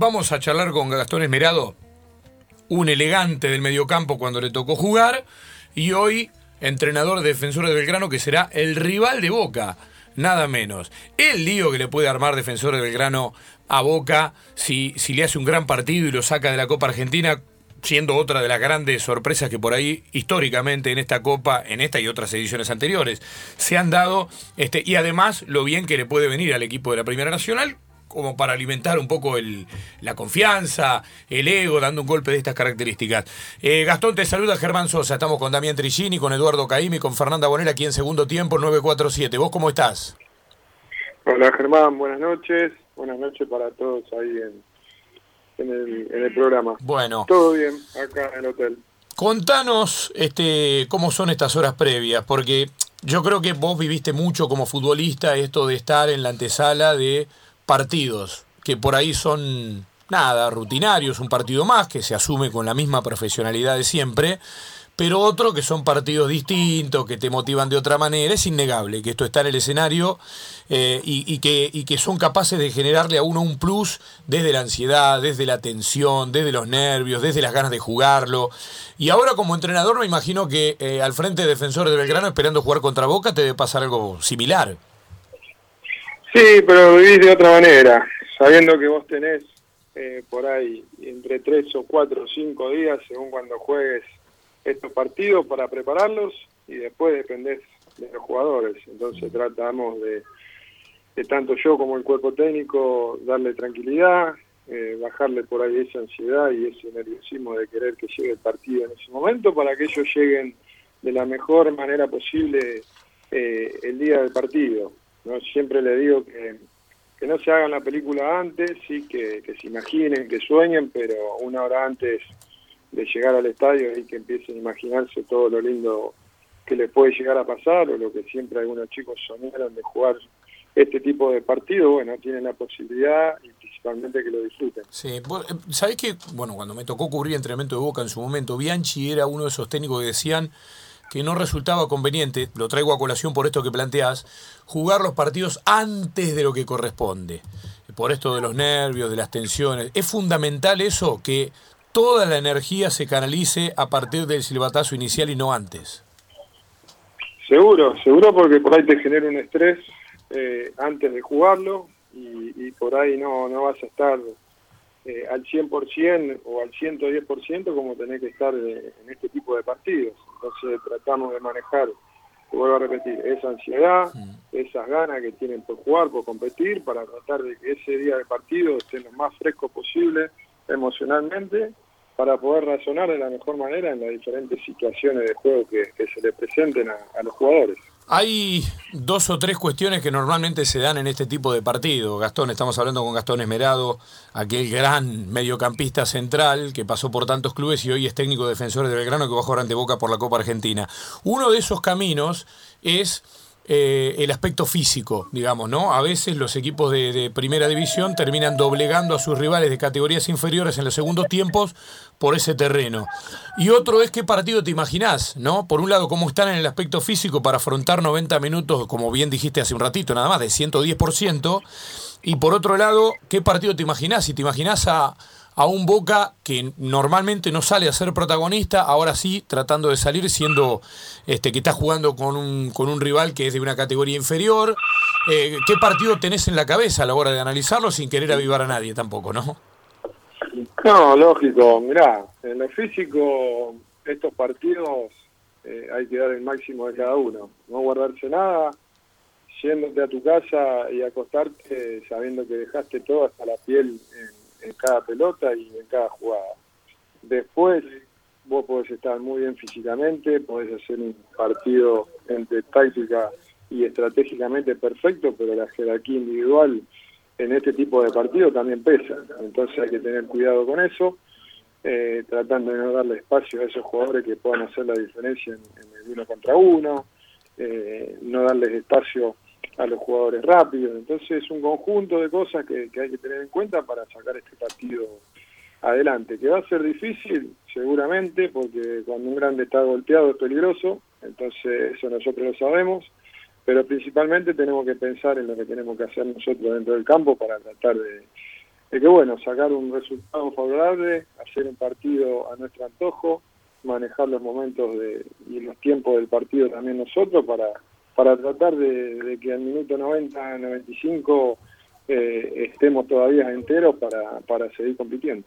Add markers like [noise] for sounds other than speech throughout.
Vamos a charlar con Gastón Esmerado, un elegante del mediocampo cuando le tocó jugar, y hoy entrenador de Defensores de Belgrano que será el rival de Boca, nada menos. El lío que le puede armar Defensores de Belgrano a Boca si, si le hace un gran partido y lo saca de la Copa Argentina siendo otra de las grandes sorpresas que por ahí históricamente en esta Copa, en esta y otras ediciones anteriores, se han dado, este, y además lo bien que le puede venir al equipo de la Primera Nacional, como para alimentar un poco el, la confianza, el ego, dando un golpe de estas características. Eh, Gastón, te saluda Germán Sosa, estamos con Damián Trigini, con Eduardo Caimi, con Fernanda Bonera aquí en segundo tiempo, 947. ¿Vos cómo estás? Hola Germán, buenas noches, buenas noches para todos ahí en, en el, en el programa. Bueno. Todo bien, acá en el hotel. Contanos este, cómo son estas horas previas, porque yo creo que vos viviste mucho como futbolista esto de estar en la antesala de partidos, que por ahí son nada, rutinarios, un partido más que se asume con la misma profesionalidad de siempre, pero otro que son partidos distintos, que te motivan de otra manera, es innegable que esto está en el escenario eh, y, que, son capaces de generarle a uno un plus desde la ansiedad, desde la tensión, desde los nervios, desde las ganas de jugarlo. Y ahora como entrenador me imagino que eh, al frente de defensores de Belgrano esperando jugar contra Boca te debe pasar algo similar. Sí, pero vivís de otra manera, sabiendo que vos tenés eh, por ahí entre tres o cuatro o cinco días, según cuando juegues estos partidos para prepararlos y después dependés de los jugadores. Entonces tratamos de, tanto yo como el cuerpo técnico darle tranquilidad, eh, bajarle por ahí esa ansiedad y ese nerviosismo de querer que llegue el partido en ese momento para que ellos lleguen de la mejor manera posible eh, el día del partido. ¿No? Siempre le digo que, que no se hagan la película antes, sí que, que se imaginen, que sueñen, pero una hora antes de llegar al estadio y que empiecen a imaginarse todo lo lindo que les puede llegar a pasar o lo que siempre algunos chicos soñaron de jugar este tipo de partido, bueno, tienen la posibilidad y principalmente que lo disfruten. Sí, eh, ¿sabés que, bueno, cuando me tocó cubrir entrenamiento de Boca en su momento, Bianchi era uno de esos técnicos que decían que no resultaba conveniente, lo traigo a colación por esto que planteás, jugar los partidos antes de lo que corresponde, por esto de los nervios, de las tensiones. Es fundamental eso, que toda la energía se canalice a partir del silbatazo inicial y no antes. Seguro, seguro porque por ahí te genera un estrés eh, antes de jugarlo y, y, por ahí no, no vas a estar eh, al 100% o al 110% como tenés que estar eh, en este tipo de partidos. Entonces tratamos de manejar, te vuelvo a repetir, esa ansiedad, esas ganas que tienen por jugar, por competir, para tratar de que ese día de partido esté lo más fresco posible emocionalmente para poder razonar de la mejor manera en las diferentes situaciones de juego que, que se le presenten a, a, los jugadores. Hay dos o tres cuestiones que normalmente se dan en este tipo de partido. Gastón, estamos hablando con Gastón Esmerado, aquel gran mediocampista central que pasó por tantos clubes y hoy es técnico defensor de Belgrano que va a jugar ante Boca por la Copa Argentina. Uno de esos caminos es eh, el aspecto físico, digamos, ¿no? A veces los equipos de, de, primera división terminan doblegando a sus rivales de categorías inferiores en los segundos tiempos por ese terreno. Y otro es qué partido te imaginás, ¿no? Por un lado, cómo están en el aspecto físico para afrontar 90 minutos, como bien dijiste hace un ratito, nada más, de 110%. Y por otro lado, ¿qué partido te imaginás? Si te imaginás a a un Boca que normalmente no sale a ser protagonista, ahora sí tratando de salir siendo este que está jugando con un, con un rival que es de una categoría inferior. Eh, ¿Qué partido tenés en la cabeza a la hora de analizarlo sin querer avivar a nadie tampoco, no? No, lógico. Mirá, en lo físico, estos partidos eh, hay que dar el máximo de cada uno. No guardarse nada, yéndote a tu casa y acostarte sabiendo que dejaste todo hasta la piel en en cada pelota y en cada jugada. Después vos podés estar muy bien físicamente, podés hacer un partido entre táctica y estratégicamente perfecto, pero la jerarquía individual en este tipo de partido también pesa. Entonces hay que tener cuidado con eso, eh, tratando de no darle espacio a esos jugadores que puedan hacer la diferencia en, el uno contra uno, eh, no darles espacio a los jugadores rápidos. Entonces es un conjunto de cosas que, hay que tener en cuenta para sacar este partido adelante. Que va a ser difícil, seguramente, porque cuando un grande está golpeado es peligroso, entonces eso nosotros lo sabemos, pero principalmente tenemos que pensar en lo que tenemos que hacer nosotros dentro del campo para tratar de, de que bueno, sacar un resultado favorable, hacer un partido a nuestro antojo, manejar los momentos de, y los tiempos del partido también nosotros para, para tratar de, que al minuto 90, 95 eh, estemos todavía enteros para, para seguir compitiendo.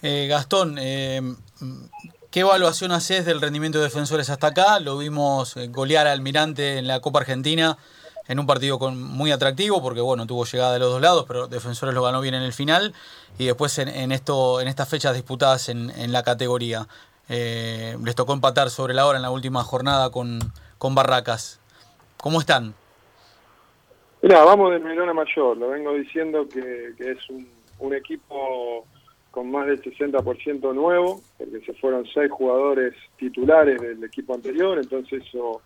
Eh, Gastón, eh, ¿qué evaluación haces del rendimiento de defensores hasta acá? Lo vimos golear al Almirante en la Copa Argentina en un partido con, muy atractivo, porque bueno, tuvo llegada de los dos lados, pero Defensores lo ganó bien en el final, y después en, esto, en estas fechas disputadas en, en la categoría. Eh, les tocó empatar sobre la hora en la última jornada con, con Barracas. ¿Cómo están? Vamos de menor a mayor. Lo vengo diciendo que, es un, un, equipo con más del 60% nuevo, porque se fueron seis jugadores titulares del equipo anterior, entonces eso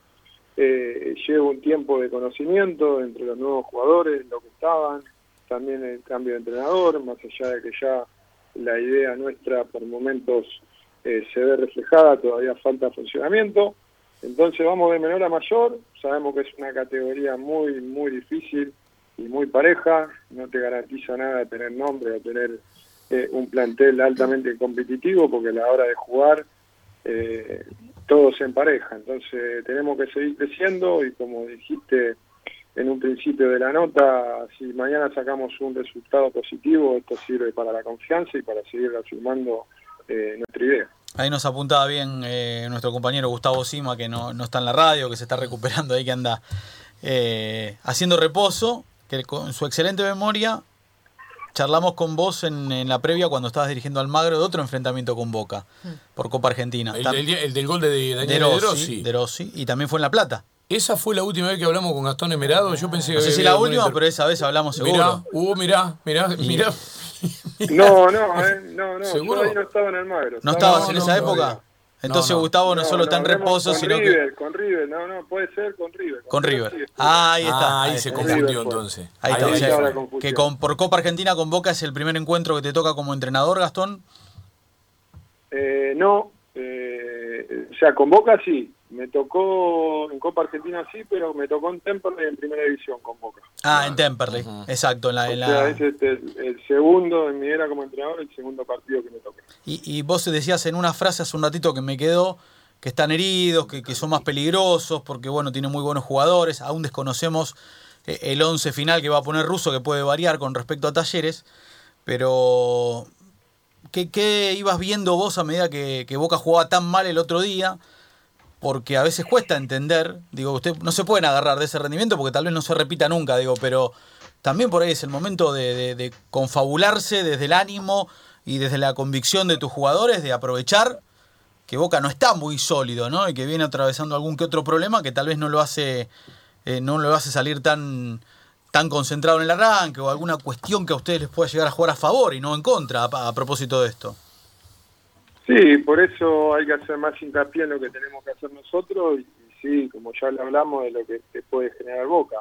eh, lleva un tiempo de conocimiento entre los nuevos jugadores, lo que estaban, también el cambio de entrenador, más allá de que ya la idea nuestra por momentos eh, se ve reflejada, todavía falta funcionamiento. Entonces vamos de menor a mayor, sabemos que es una categoría muy, muy difícil y muy pareja, no te garantiza nada tener nombre o tener eh, un plantel altamente competitivo, porque a la hora de jugar eh, todo se empareja. Entonces tenemos que seguir creciendo y como dijiste en un principio de la nota, si mañana sacamos un resultado positivo, esto sirve para la confianza y para seguir afirmando eh, nuestra idea. Ahí nos apuntaba bien eh, nuestro compañero Gustavo Sima, que no, está en la radio, que se está recuperando ahí, que anda eh, haciendo reposo, que con su excelente memoria charlamos con vos en, la previa cuando estabas dirigiendo al Magro de otro enfrentamiento con Boca por Copa Argentina. El, del gol de Daniel de Rossi, y también fue en La Plata. Esa fue la última vez que hablamos con Gastón Emerado. Yo pensé no sé si la última, pero esa vez hablamos seguro. Mirá, Hugo, mirá, mirá, mirá. No, no, eh, no, no. ¿Seguro? Yo ahí no estaba en Almagro. ¿No estabas en esa época? Entonces Gustavo no, solo está en reposo, con sino River, Con River, no, no, puede ser con River. Con, River. Ah, ahí está. Ah, ahí, se confundió entonces. Ahí, está. que con, por Copa Argentina con Boca es el primer encuentro que te toca como entrenador, Gastón. Eh, no, eh, o sea, con Boca sí, me tocó en Copa Argentina sí, pero me tocó en Temperley en primera división con Boca. Ah, en Temperley, exacto. En la, en es este, el, segundo en mi era como entrenador, el segundo partido que me tocó. Y, y vos decías en una frase hace un ratito que me quedó que están heridos, que, que son más peligrosos, porque bueno, tienen muy buenos jugadores, aún desconocemos eh, el 11 final que va a poner Russo, que puede variar con respecto a Talleres, pero ¿qué, qué ibas viendo vos a medida que, que Boca jugaba tan mal el otro día? Porque a veces cuesta entender, digo, usted no se pueden agarrar de ese rendimiento porque tal vez no se repita nunca, digo, pero también por ahí es el momento de, confabularse desde el ánimo y desde la convicción de tus jugadores, de aprovechar que Boca no está muy sólido, ¿no? Y que viene atravesando algún que otro problema que tal vez no lo hace, eh, no lo hace salir tan, tan concentrado en el arranque o alguna cuestión que a ustedes les pueda llegar a jugar a favor y no en contra a propósito de esto. Sí, por eso hay que hacer más hincapié en lo que tenemos que hacer nosotros y, sí, como ya le hablamos de lo que te puede generar Boca.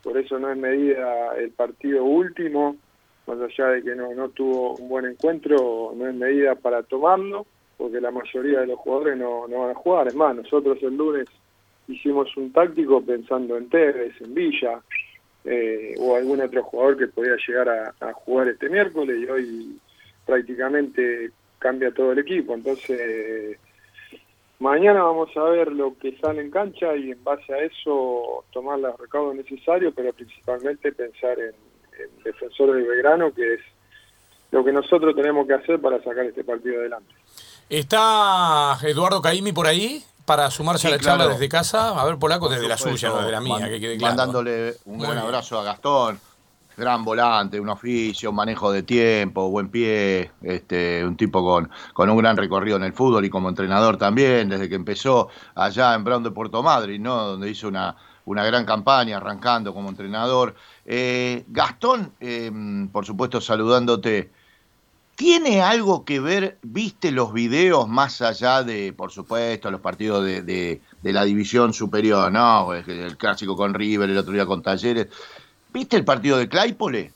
Por eso no es medida el partido último, más allá de que no, no tuvo un buen encuentro, no es medida para tomarlo, porque la mayoría de los jugadores no, no van a jugar. Es más, nosotros el lunes hicimos un táctico pensando en Tevez, en Villa, eh, o algún otro jugador que podía llegar a, a jugar este miércoles y hoy prácticamente cambia todo el equipo. Entonces, mañana vamos a ver lo que sale en cancha y en base a eso tomar los recaudos necesarios, pero principalmente pensar en, en defensores de Belgrano, que es lo que nosotros tenemos que hacer para sacar este partido adelante. ¿Está Eduardo Caimi por ahí? Para sumarse a la charla desde casa, a ver, Polaco, desde la suya, no desde la mía, que quede claro. Mandándole un gran abrazo a Gastón, gran volante, un oficio, un manejo de tiempo, buen pie, este, un tipo con, con un gran recorrido en el fútbol y como entrenador también, desde que empezó allá en Brown de Puerto Madrid, ¿no? donde hizo una, una gran campaña arrancando como entrenador. Eh, Gastón, em, por supuesto saludándote, ¿tiene algo que ver, viste los videos más allá de, por supuesto, los partidos de, de la división superior, ¿no? El clásico con River, el otro día con Talleres ¿Viste el partido de Claypole?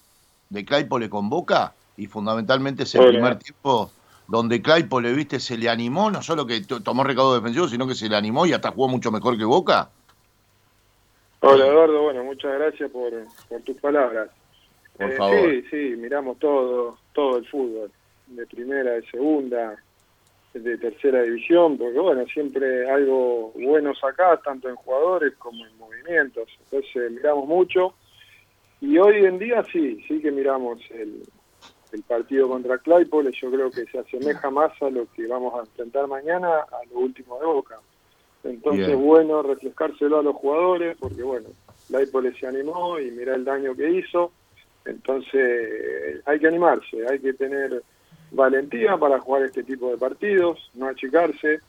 De Claypole con Boca y fundamentalmente ese primer tiempo donde Claypole, viste, se le animó, no solo que tomó recaudo defensivo, sino que se le animó y hasta jugó mucho mejor que Boca. Hola Eduardo, bueno, muchas gracias por, tus palabras. por favor. Sí, sí, miramos todo, todo el fútbol, de primera, de segunda, de tercera división, porque bueno, siempre algo bueno sacás, tanto en jugadores como en movimientos. Entonces miramos mucho y hoy en día sí, sí que miramos el, el partido contra Claypole, yo creo que se asemeja más a lo que vamos a enfrentar mañana, a lo último de Boca. Entonces, Bien. bueno, refrescárselo a los jugadores, porque bueno, Claypole se animó y mira el daño que hizo. Entonces, hay que animarse, hay que tener valentía para jugar este tipo de partidos, no achicarse,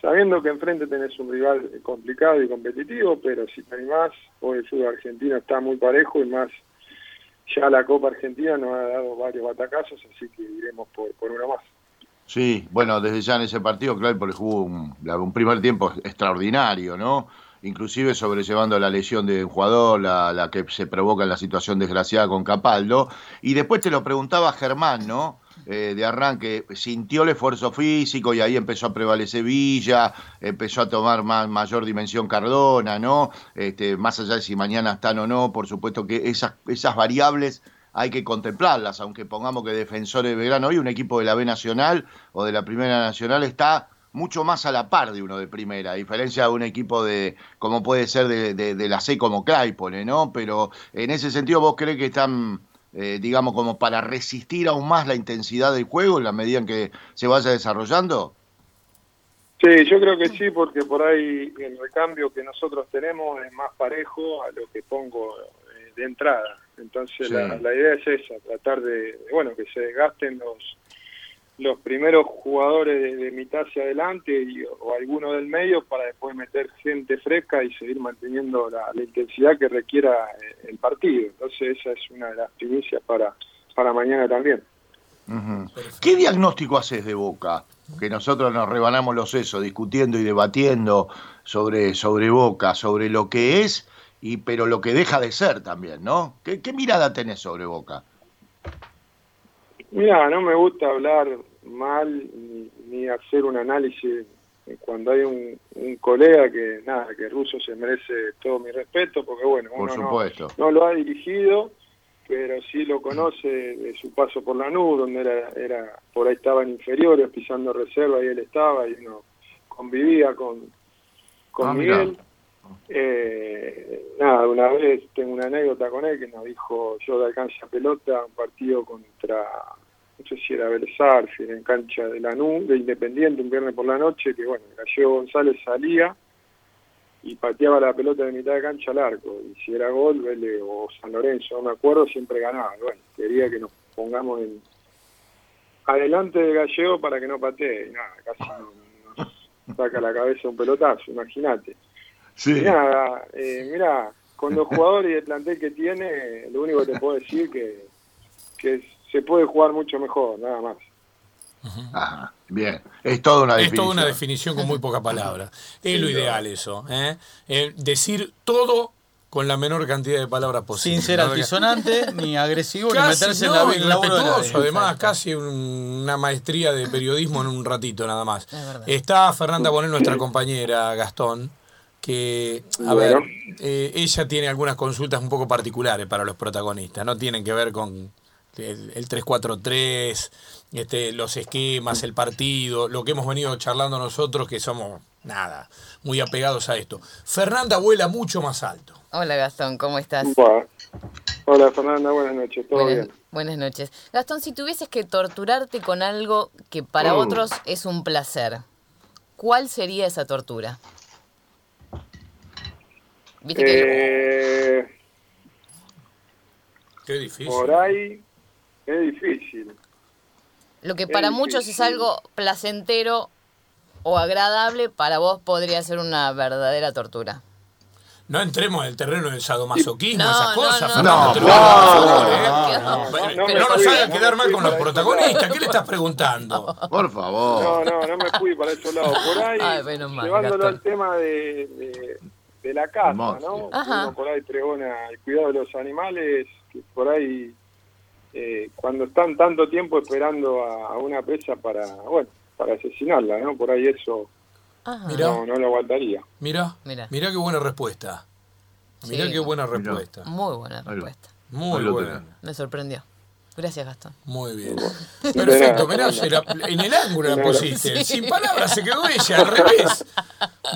sabiendo que enfrente tenés un rival complicado y competitivo, pero si te animás, hoy el fútbol argentino está muy parejo y más ya la Copa Argentina nos ha dado varios batacazos, así que iremos por, por uno más. Sí, bueno, desde ya en ese partido Claypole jugó un, la- un primer tiempo extraordinario, ¿no? Inclusive sobrellevando la lesión de un jugador, la, la que se provoca en la situación desgraciada con Capaldo. Y después te lo preguntaba Germán, ¿no? Eh, de arranque, sintió el esfuerzo físico y ahí empezó a prevalecer Villa, empezó a tomar más, mayor dimensión Cardona, ¿no? Este, más allá de si mañana están o no, por supuesto que esas, esas variables hay que contemplarlas, aunque pongamos que Defensores de Belgrano hoy un equipo de la B Nacional o de la Primera Nacional está mucho más a la par de uno de primera, a diferencia de un equipo de, como puede ser de, de- de la C como Claypole, ¿no? Pero en ese sentido, ¿vos crees que están, eh, digamos, como para resistir aún más la intensidad del juego en la medida en que se vaya desarrollando? Sí, yo creo que sí, porque por ahí el recambio que nosotros tenemos es más parejo a lo que pongo eh, de entrada. Entonces Sí. la, la idea es esa, tratar de, bueno, que se desgasten los los primeros jugadores de, de mitad hacia adelante y, o alguno del medio para después meter gente fresca y seguir manteniendo la, la intensidad que requiera eh, el partido. Entonces esa es una de las primicias para, para mañana también. ¿Qué diagnóstico haces de Boca? Que nosotros nos rebanamos los sesos discutiendo y debatiendo sobre, sobre Boca, sobre lo que es, y pero lo que deja de ser también, ¿no? ¿Qué, qué mirada tenés sobre Boca? Mira, no me gusta hablar mal ni, ni hacer un análisis cuando hay un, un colega que nada, que Russo se merece todo mi respeto, porque bueno, Por uno no, supuesto. no lo ha dirigido, pero sí lo conoce de su paso por Lanús, donde era, era por ahí estaban inferiores, pisando reserva y él estaba y uno convivía con, con Ah. Miguel. Eh, nada, una vez tengo una anécdota con él que nos dijo yo de alcanza pelota un partido contra, no sé si era Vélez en cancha de Lanús, de Independiente, un viernes por la noche, que bueno, Gallego González salía y pateaba la pelota de mitad de cancha al arco, y si era gol, Vélez o San Lorenzo, no me acuerdo, siempre ganaba. Bueno, quería que nos pongamos en adelante de Gallego para que no patee, y nada, casi nos saca la cabeza un pelotazo, imagínate. Sí. Y nada, eh, mira, con los jugadores y el plantel que tiene, lo único que te puedo decir que, que se puede jugar mucho mejor, nada más. Ajá, bien. Es toda una Es definición. toda una definición con muy pocas palabras. [laughs] Es lo ideal eso. ¿eh? Eh, decir todo con la menor cantidad de palabras posible. Sin ser altisonante, [laughs] ni agresivo, ni meterse en no, la y en la respetuoso, además, casi un- una maestría de periodismo en un ratito nada más. Es. Está Fernanda Bonel, nuestra compañera Gastón, que, a Bueno. ver, eh, ella tiene algunas consultas un poco particulares para los protagonistas, no tienen que ver con el, el 3-4-3, este, los esquemas, el partido, lo que hemos venido charlando nosotros, que somos, nada, muy apegados a esto. Fernanda vuela mucho más alto. Hola Gastón, ¿cómo estás? Bueno. Hola Fernanda, buenas noches, ¿todo Buenas, bien? buenas noches. Gastón, si tuvieses que torturarte con algo que para Mm. otros es un placer, ¿cuál sería esa tortura? Viste que Eh, Qué difícil. por ahí es difícil. lo que es para muchos es difícil. algo placentero o agradable, para vos podría ser una verdadera tortura. No entremos en el terreno del sadomasoquismo, No, esas no, cosas. no. No, no, favor, no, ¿eh? no, No, no, no nos no quedar mal con los protagonistas. ¿Qué le estás preguntando? [laughs] Por favor. No, no, no me fui para ese lado. Por [laughs] ahí, Ay, mal, llevándolo Gastón. al tema de, de, de la casa. ¿no? Ajá. Uno por ahí pregona el cuidado de los animales, que por ahí, eh, cuando están tanto tiempo esperando a, a una presa para, bueno, para asesinarla, ¿no? Por ahí eso. Mirá. no, no lo aguantaría. Mirá, Mirá. mirá qué buena respuesta. Mirá Sí. qué buena Mirá. respuesta. Muy buena respuesta. Muy tenés. Me sorprendió. Gracias, Gastón. Muy bien. [laughs] Perfecto, mirá, en el ángulo la pusiste. [laughs] Sin palabras se quedó ella, al revés.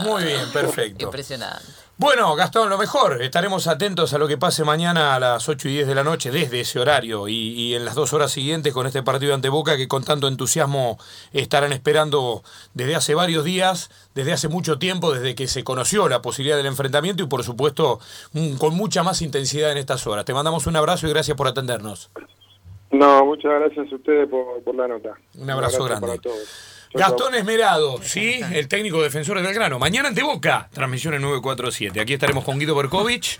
Muy bien, perfecto. Impresionante. Bueno, Gastón, lo mejor. Estaremos atentos a lo que pase mañana a las 8 y 10 de la noche, desde ese horario, y, y en las dos horas siguientes con este partido ante Boca que con tanto entusiasmo estarán esperando desde hace varios días, desde hace mucho tiempo, desde que se conoció la posibilidad del enfrentamiento y por supuesto con mucha más intensidad en estas horas. Te mandamos un abrazo y gracias por atendernos. No, muchas gracias a ustedes por, por la nota. Un abrazo Gracias grande. para todos. Gastón Esmerado, ¿sí? El técnico defensor de Belgrano. Mañana ante Boca, transmisión en 947. Aquí estaremos con Guido Berkovich.